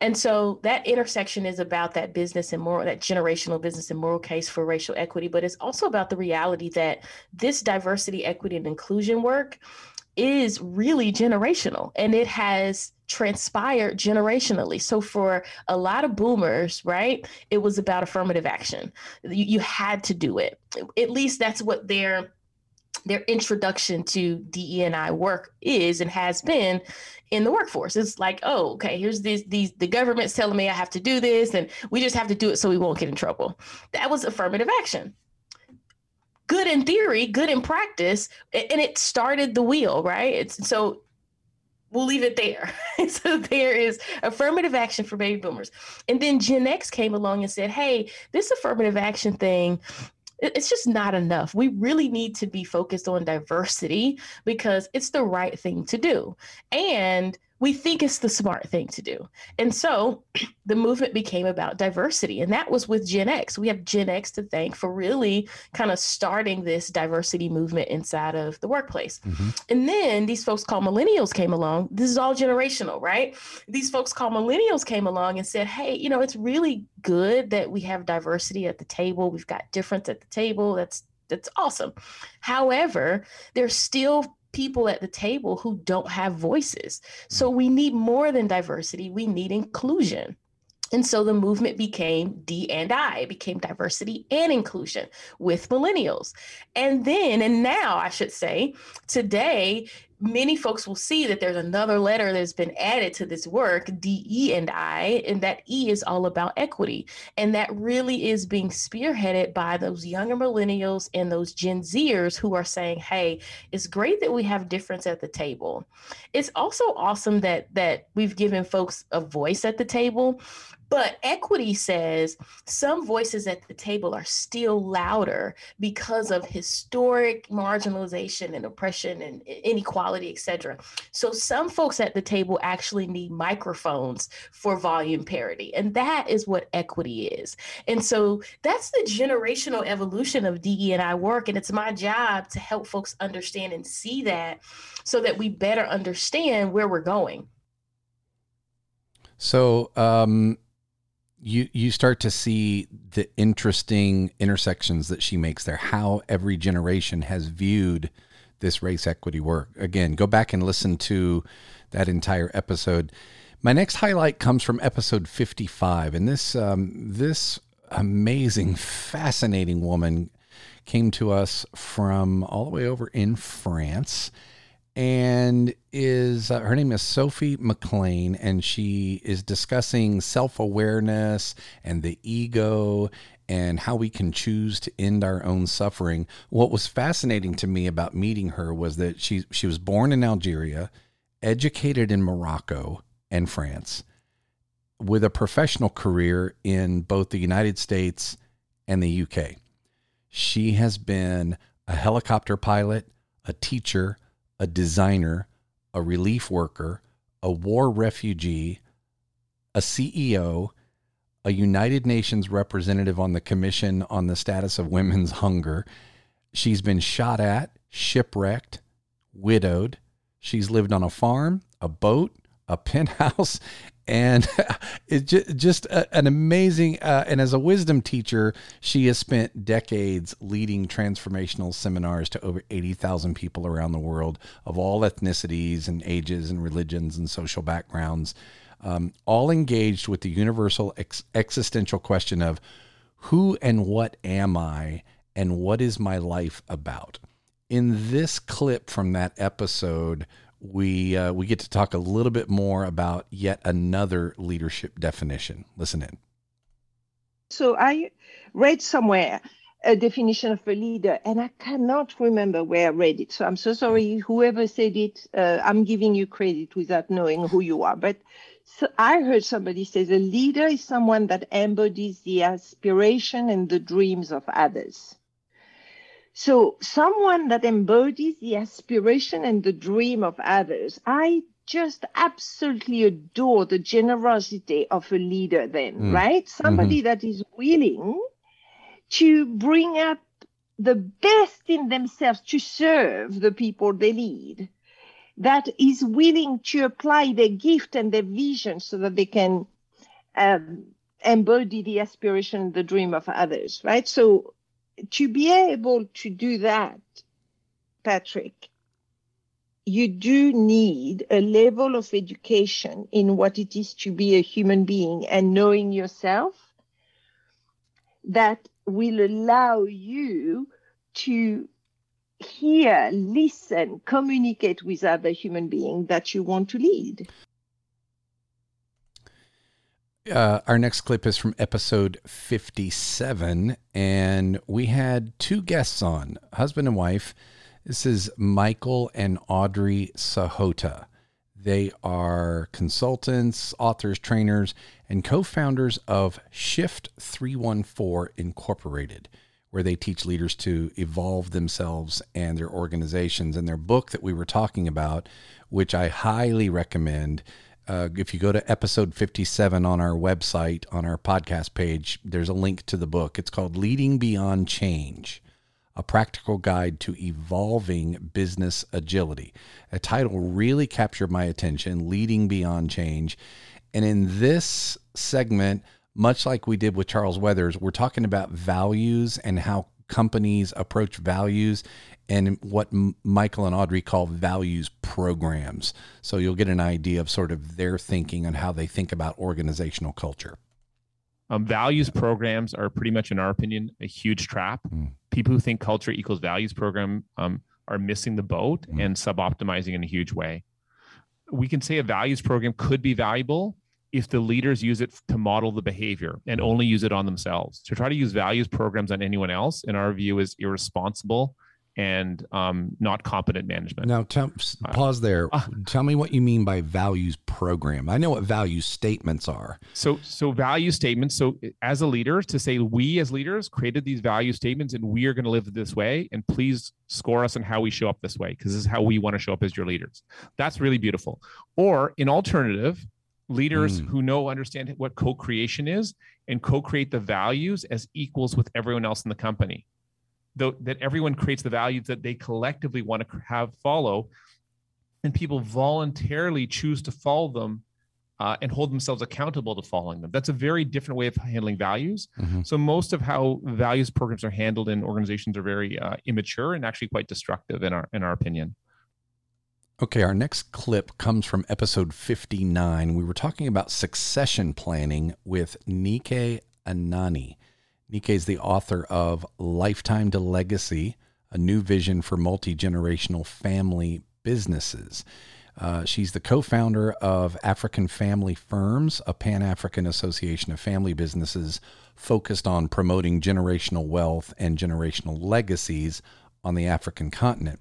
And so that intersection is about that business and moral, that generational business and moral case for racial equity, but it's also about the reality that this diversity, equity, and inclusion work is really generational and it has transpired generationally. So for a lot of boomers, right, it was about affirmative action. You, you had to do it. At least that's what their their introduction to DEI work is and has been in the workforce. It's like, oh, okay, here's this these the government's telling me I have to do this and we just have to do it so we won't get in trouble. That was affirmative action. Good in theory, good in practice, and it started the wheel, right? It's so we'll leave it there. (laughs) so there is affirmative action for baby boomers. And then Gen X came along and said, hey, this affirmative action thing it's just not enough. We really need to be focused on diversity because it's the right thing to do. And we think it's the smart thing to do. And so (clears throat) the movement became about diversity. And that was with Gen X. We have Gen X to thank for really kind of starting this diversity movement inside of the workplace. Mm-hmm. And then these folks called millennials came along. This is all generational, right? These folks called millennials came along and said, hey, you know, it's really good that we have diversity at the table. We've got difference at the table. That's that's awesome. However, there's still people at the table who don't have voices. So mm. we need more than diversity, we need inclusion. And so the movement became D and I, it became diversity and inclusion with millennials. And then, and now I should say, today, many folks will see that there's another letter that's been added to this work, DE and I, and that E is all about equity. And that really is being spearheaded by those younger millennials and those Gen Zers who are saying, hey, it's great that we have difference at the table. It's also awesome that that we've given folks a voice at the table but equity says some voices at the table are still louder because of historic marginalization and oppression and inequality, etc. So some folks at the table actually need microphones for volume parity. And that is what equity is. And so that's the generational evolution of DE and I work. And it's my job to help folks understand and see that so that we better understand where we're going. So, um, you you start to see the interesting intersections that she makes there how every generation has viewed this race equity work. Again go back and listen to that entire episode. My next highlight comes from episode 55 and this um, this amazing fascinating woman came to us from all the way over in france and is uh, her name is Sophie McLean, and she is discussing self awareness and the ego and how we can choose to end our own suffering. What was fascinating to me about meeting her was that she she was born in Algeria, educated in Morocco and France, with a professional career in both the United States and the UK. She has been a helicopter pilot, a teacher, a designer, a relief worker, a war refugee, a CEO, a United Nations representative on the Commission on the Status of Women's Hunger. She's been shot at, shipwrecked, widowed. She's lived on a farm, a boat, a (laughs) penthouse, and (laughs) it's just, a, an amazing uh, and as a wisdom teacher she has spent decades leading transformational seminars to over 80,000 people around the world of all ethnicities and ages and religions and social backgrounds um, all engaged with the universal ex- existential question of who and what am i and what is my life about? In this clip from that episode we uh, we get to talk a little bit more about yet another leadership definition. Listen in. So I read somewhere a definition of a leader, and I cannot remember where I read it. So I'm so sorry, whoever said it. Uh, I'm giving you credit without knowing who you are. But so I heard somebody say a leader is someone that embodies the aspiration and the dreams of others. So, someone that embodies the aspiration and the dream of others, I just absolutely adore the generosity of a leader, then, mm. right? Somebody mm-hmm. that is willing to bring up the best in themselves to serve the people they lead, that is willing to apply their gift and their vision so that they can um, embody the aspiration, and the dream of others, right? So, to be able to do that, Patrick, you do need a level of education in what it is to be a human being and knowing yourself that will allow you to hear, listen, communicate with other human beings that you want to lead. Uh, our next clip is from episode 57, and we had two guests on, husband and wife. This is Michael and Audrey Sahota. They are consultants, authors, trainers, and co founders of Shift 314 Incorporated, where they teach leaders to evolve themselves and their organizations. And their book that we were talking about, which I highly recommend. Uh, if you go to episode 57 on our website, on our podcast page, there's a link to the book. It's called Leading Beyond Change A Practical Guide to Evolving Business Agility. A title really captured my attention Leading Beyond Change. And in this segment, much like we did with Charles Weathers, we're talking about values and how companies approach values and what Michael and Audrey call values programs. So you'll get an idea of sort of their thinking and how they think about organizational culture. Um, values programs are pretty much, in our opinion, a huge trap. Mm. People who think culture equals values program um, are missing the boat mm. and suboptimizing in a huge way. We can say a values program could be valuable if the leaders use it to model the behavior and only use it on themselves. To try to use values programs on anyone else, in our view, is irresponsible and um, not competent management. Now, tell, pause there. Uh, tell me what you mean by values program. I know what value statements are. So, so value statements. So, as a leader, to say we as leaders created these value statements, and we are going to live this way, and please score us on how we show up this way because this is how we want to show up as your leaders. That's really beautiful. Or, in alternative, leaders mm. who know understand what co-creation is and co-create the values as equals with everyone else in the company though that everyone creates the values that they collectively want to have follow and people voluntarily choose to follow them uh, and hold themselves accountable to following them that's a very different way of handling values mm-hmm. so most of how values programs are handled in organizations are very uh, immature and actually quite destructive in our in our opinion Okay, our next clip comes from episode 59. We were talking about succession planning with Nike Anani. Nike is the author of Lifetime to Legacy, a new vision for multi generational family businesses. Uh, she's the co founder of African Family Firms, a Pan African association of family businesses focused on promoting generational wealth and generational legacies on the African continent.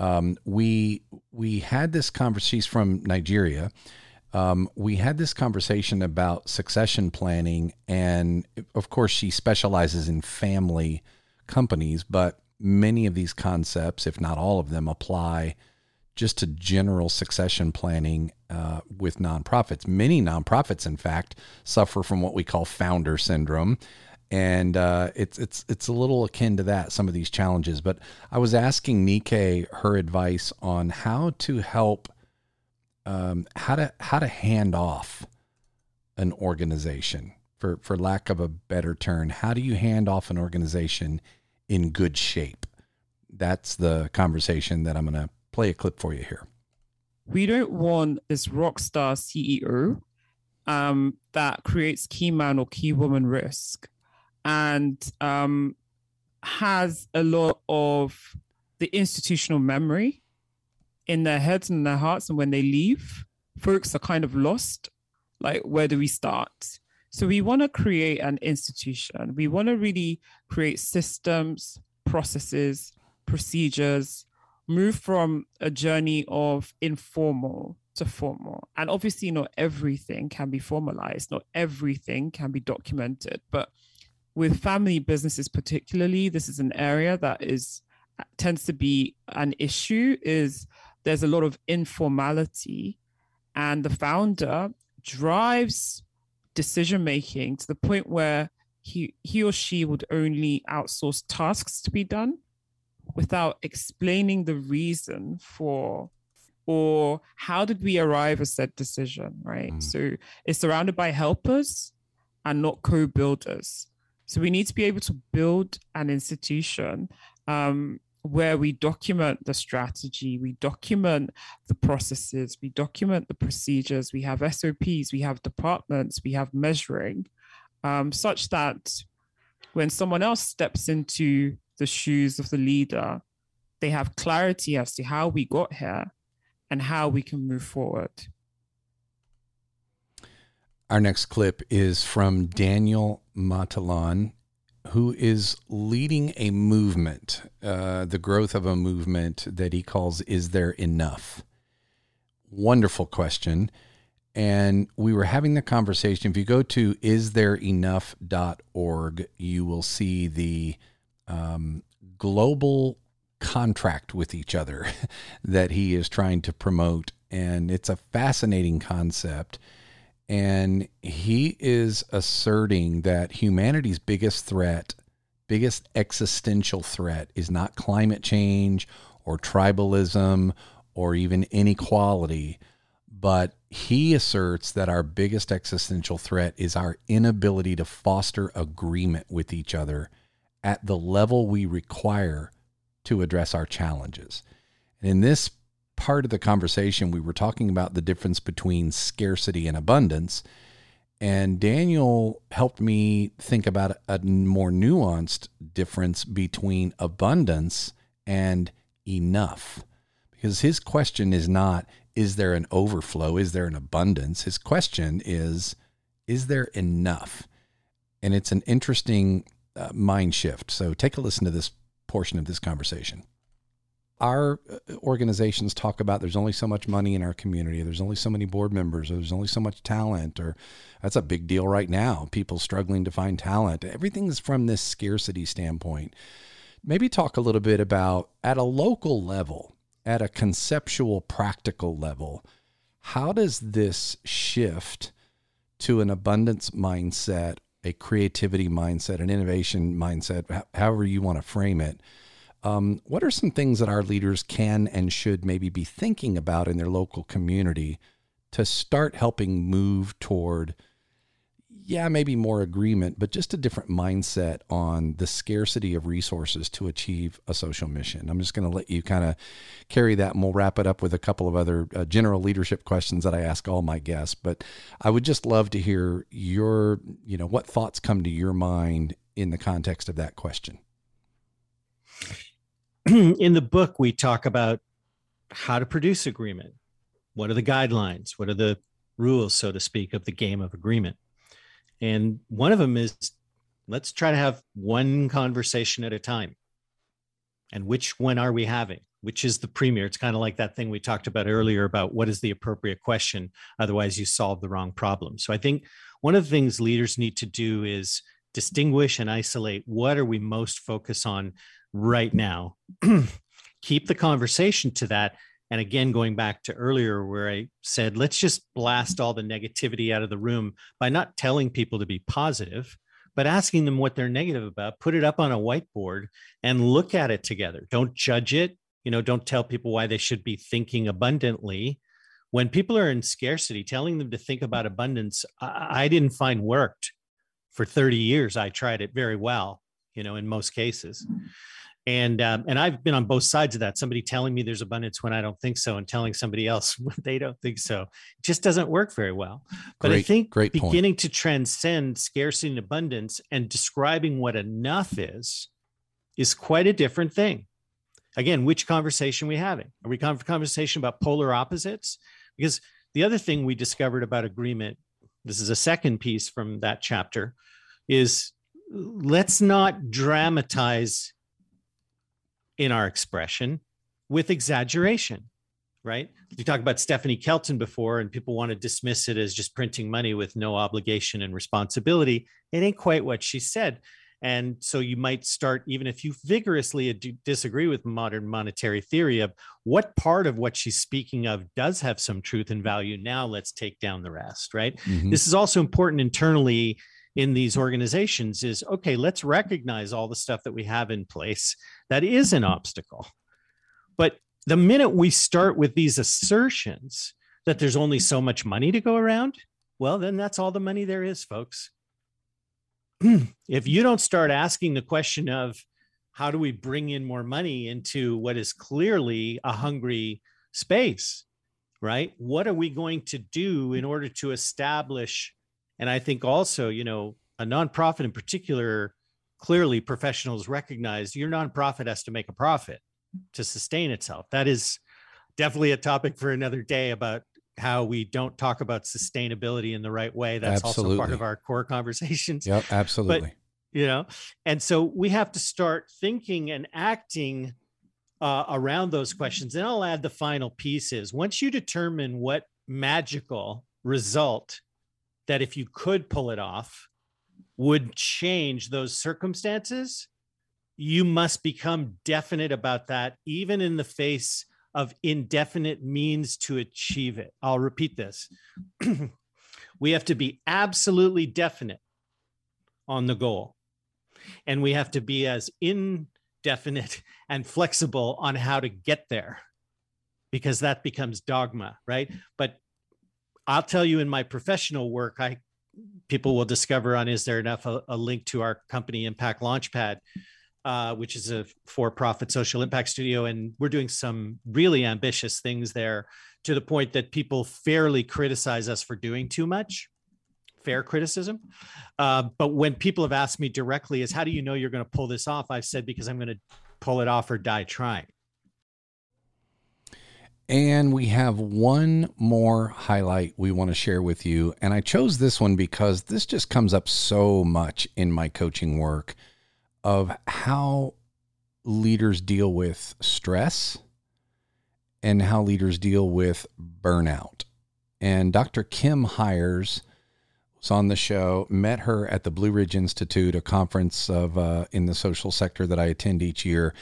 Um, we we had this conversation. She's from Nigeria, um, we had this conversation about succession planning, and of course, she specializes in family companies, but many of these concepts, if not all of them, apply just to general succession planning uh, with nonprofits. Many nonprofits, in fact, suffer from what we call founder syndrome. And uh, it's it's it's a little akin to that. Some of these challenges, but I was asking Nike her advice on how to help um, how to how to hand off an organization for for lack of a better term how do you hand off an organization in good shape? That's the conversation that i'm going to play a clip for you here. We don't want this rock star ceo um, that creates key man or key woman risk and um, has a lot of the institutional memory in their heads and their hearts and when they leave folks are kind of lost. Like where do we start? So we want to create an institution. We want to really create systems processes procedures move from a journey of informal to formal. And obviously not everything can be formalized. Not everything can be documented. But with family businesses particularly this is an area that is tends to be an issue is there's a lot of informality and the founder drives decision making to the point where he he or she would only outsource tasks to be done without explaining the reason for or how did we arrive at said decision right mm. so it's surrounded by helpers and not co-builders so we need to be able to build an institution um, where we document the strategy, we document the processes, we document the procedures, we have SOPs, we have departments, we have measuring, um, such that when someone else steps into the shoes of the leader, they have clarity as to how we got here and how we can move forward. Our next clip is from Daniel Matalan, who is leading a movement, uh, the growth of a movement that he calls Is There Enough? Wonderful question. And we were having the conversation. If you go to isthereenough.org, you will see the um, global contract with each other (laughs) that he is trying to promote. And it's a fascinating concept. And he is asserting that humanity's biggest threat, biggest existential threat, is not climate change or tribalism or even inequality, but he asserts that our biggest existential threat is our inability to foster agreement with each other at the level we require to address our challenges. And in this part of the conversation, we were talking about the difference between scarcity and abundance. And Daniel helped me think about a more nuanced difference between abundance and enough. Because his question is not, is there an overflow? Is there an abundance? His question is, is there enough? And it's an interesting uh, mind shift. So take a listen to this portion of this conversation. Our uh, organizations talk about there's only so much money in our community, there's only so many board members, or there's only so much talent, or that's a big deal right now. People struggling to find talent. Everything's from this scarcity standpoint. Maybe talk a little bit about at a local level, at a conceptual, practical level, how does this shift to an abundance mindset a creativity mindset, an innovation mindset, however you want to frame it. Um, what are some things that our leaders can and should maybe be thinking about in their local community to start helping move toward, yeah, maybe more agreement, but just a different mindset on the scarcity of resources to achieve a social mission? I'm just going to let you kind of carry that and we'll wrap it up with a couple of other uh, general leadership questions that I ask all my guests. But I would just love to hear your, you know, what thoughts come to your mind in the context of that question. (clears throat) In the book, we talk about how to produce agreement. What are the guidelines? What are the rules, so to speak, of the game of agreement? And one of them is let's try to have one conversation at a time. And which one are we having? which is the premier. It's kind of like that thing we talked about earlier about what is the appropriate question. Otherwise, you solve the wrong problem. So I think one of the things leaders need to do is distinguish and isolate what are we most focused on right now. (clears throat) Keep the conversation to that. And again, going back to earlier where I said, let's just blast all the negativity out of the room by not telling people to be positive, but asking them what they're negative about, put it up on a whiteboard and look at it together. Don't judge it you know don't tell people why they should be thinking abundantly when people are in scarcity telling them to think about abundance i, I didn't find worked for 30 years i tried it very well you know in most cases and um, and i've been on both sides of that somebody telling me there's abundance when i don't think so and telling somebody else (laughs) when they don't think so it just doesn't work very well but great, i think great beginning point. to transcend scarcity and abundance and describing what enough is is quite a different thing again, which conversation are we having? Are we having conversation about polar opposites? Because the other thing we discovered about agreement, this is a second piece from that chapter, is let's not dramatize in our expression with exaggeration, right? You talk about Stephanie Kelton before, and people want to dismiss it as just printing money with no obligation and responsibility. It ain't quite what she said. And so you might start, even if you vigorously disagree with modern monetary theory, of what part of what she's speaking of does have some truth and value. Now let's take down the rest, right? Mm-hmm. This is also important internally in these organizations is okay, let's recognize all the stuff that we have in place that is an obstacle. But the minute we start with these assertions that there's only so much money to go around, well, then that's all the money there is, folks. (clears throat) if you don't start asking the question of how do we bring in more money into what is clearly a hungry space right what are we going to do in order to establish and i think also you know a nonprofit in particular clearly professionals recognize your nonprofit has to make a profit to sustain itself that is definitely a topic for another day about how we don't talk about sustainability in the right way that's Absolutely. also part of our core conversations Yep, absolutely. but you know and so we have to start thinking and acting uh, around those questions and i'll add the final pieces once you determine what magical result that if you could pull it off would change those circumstances you must become definite about that even in the face of indefinite means to achieve it. I'll repeat this. (clears throat) We have to be absolutely definite on the goal and we have to be as indefinite (laughs) and flexible on how to get there because that becomes dogma right? But i'll tell you in my professional work i people will discover on is there enough a, a link to our company impact launchpad uh, which is a for-profit social impact studio and we're doing some really ambitious things there to the point that people fairly criticize us for doing too much fair criticism. Uh, but when people have asked me directly, is how do you know you're going to pull this off? I've said because I'm going to pull it off or die trying. And we have one more highlight we want to share with you. And I chose this one because this just comes up so much in my coaching work of how leaders deal with stress and how leaders deal with burnout. And Dr. Kim Hires was on the show, met her at the Blue Ridge Institute, a conference of uh, in the social sector that I attend each year.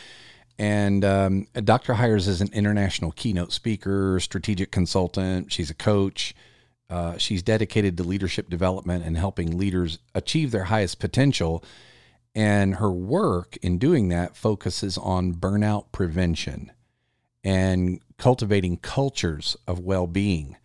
And um, Dr. Hires is an international keynote speaker, strategic consultant. She's a coach. Uh, she's dedicated to leadership development and helping leaders achieve their highest potential. And her work in doing that focuses on burnout prevention and cultivating cultures of well being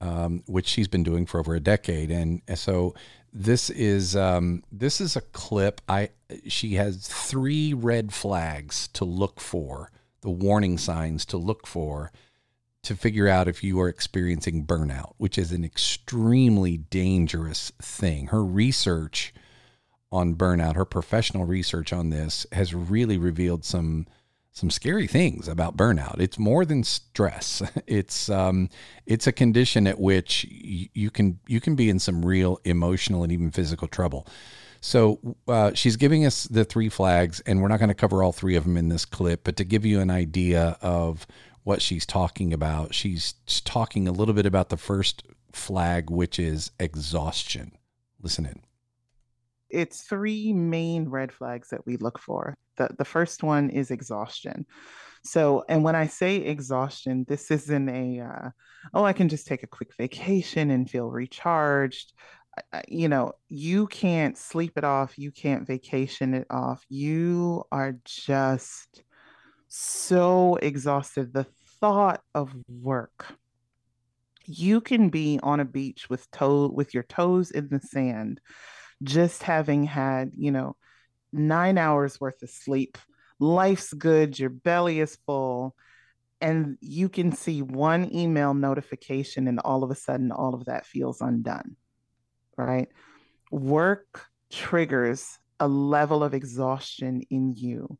um, which she's been doing for over a decade. And so this is um, this is a clip. I she has three red flags to look for, the warning signs to look for, to figure out if you are experiencing burnout, which is an extremely dangerous thing. Her research on burnout, her professional research on this, has really revealed some some scary things about burnout. It's more than stress. (laughs) It's um, it's a condition at which y- you can you can be in some real emotional and even physical trouble. So uh, she's giving us the three flags, and we're not going to cover all three of them in this clip, but to give you an idea of what she's talking about, she's talking a little bit about the first flag, which is exhaustion. Listen in it's three main red flags that we look for. The, the first one is exhaustion. So, and when I say exhaustion, this isn't a, uh, oh, I can just take a quick vacation and feel recharged. You know, you can't sleep it off. You can't vacation it off. You are just so exhausted. The thought of work. You can be on a beach with toe with your toes in the sand just having had, you know, nine hours worth of sleep. Life's good, your belly is full, and you can see one email notification, and all of a sudden, all of that feels undone, right? Work triggers a level of exhaustion in you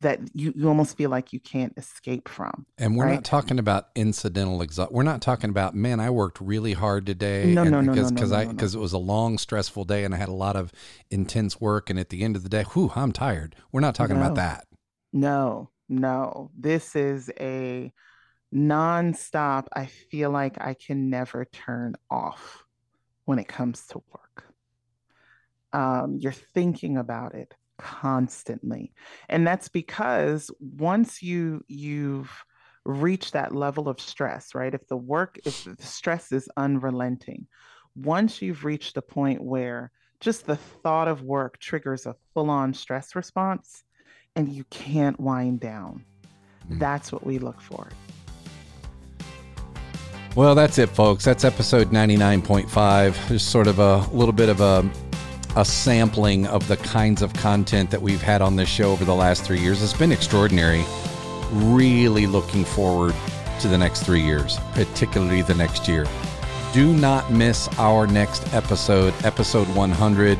that you, you almost feel like you can't escape from. And we're right? not talking about incidental exhaustion. We're not talking about, man, I worked really hard today. No, and no, no, because, no, no, because no, I because it was a long, stressful day and I had a lot of intense work. And at the end of the day, whew, I'm tired. We're not talking about that. No, no. This is a nonstop. I feel like I can never turn off when it comes to work. Um, you're thinking about it constantly. And that's because once you you've reached that level of stress, right? If the work, if the stress is unrelenting, once you've reached the point where just the thought of work triggers a full-on stress response and you can't wind down. That's what we look for. Well, that's it, folks. That's episode 99.5. Just sort of a little bit of a a sampling of the kinds of content that we've had on this show over the last three years. It's been extraordinary. Really looking forward to the next three years, particularly the next year. Do not miss our next episode, episode 100.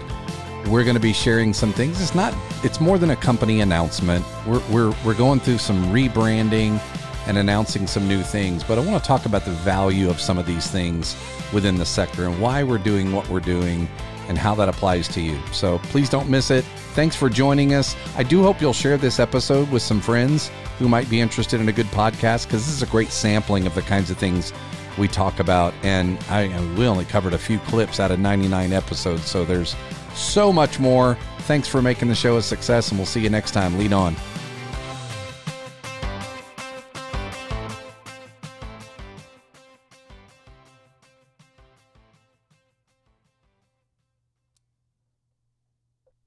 We're going to be sharing some things. It's not, it's more than a company announcement. We're, we're, we're going through some rebranding and announcing some new things, but I want to talk about the value of some of these things within the sector and why we're doing what we're doing and how that applies to you. So please don't miss it. Thanks for joining us. I do hope you'll share this episode with some friends who might be interested in a good podcast because this is a great sampling of the kinds of things we talk about. And I we only covered a few clips out of 99 episodes, so there's so much more. Thanks for making the show a success, and we'll see you next time. Lead on.